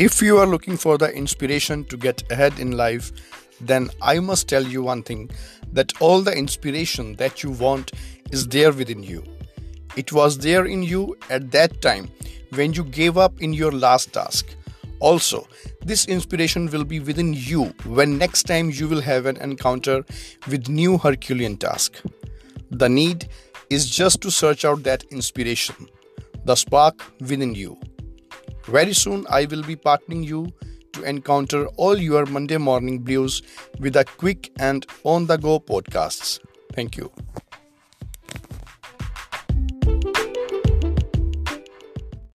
If you are looking for the inspiration to get ahead in life, then I must tell you one thing that all the inspiration that you want is there within you. It was there in you at that time when you gave up in your last task. Also, this inspiration will be within you when next time you will have an encounter with new Herculean task. The need is just to search out that inspiration, the spark within you. Very soon I will be partnering you to encounter all your Monday morning blues with a quick and on the go podcasts. Thank you.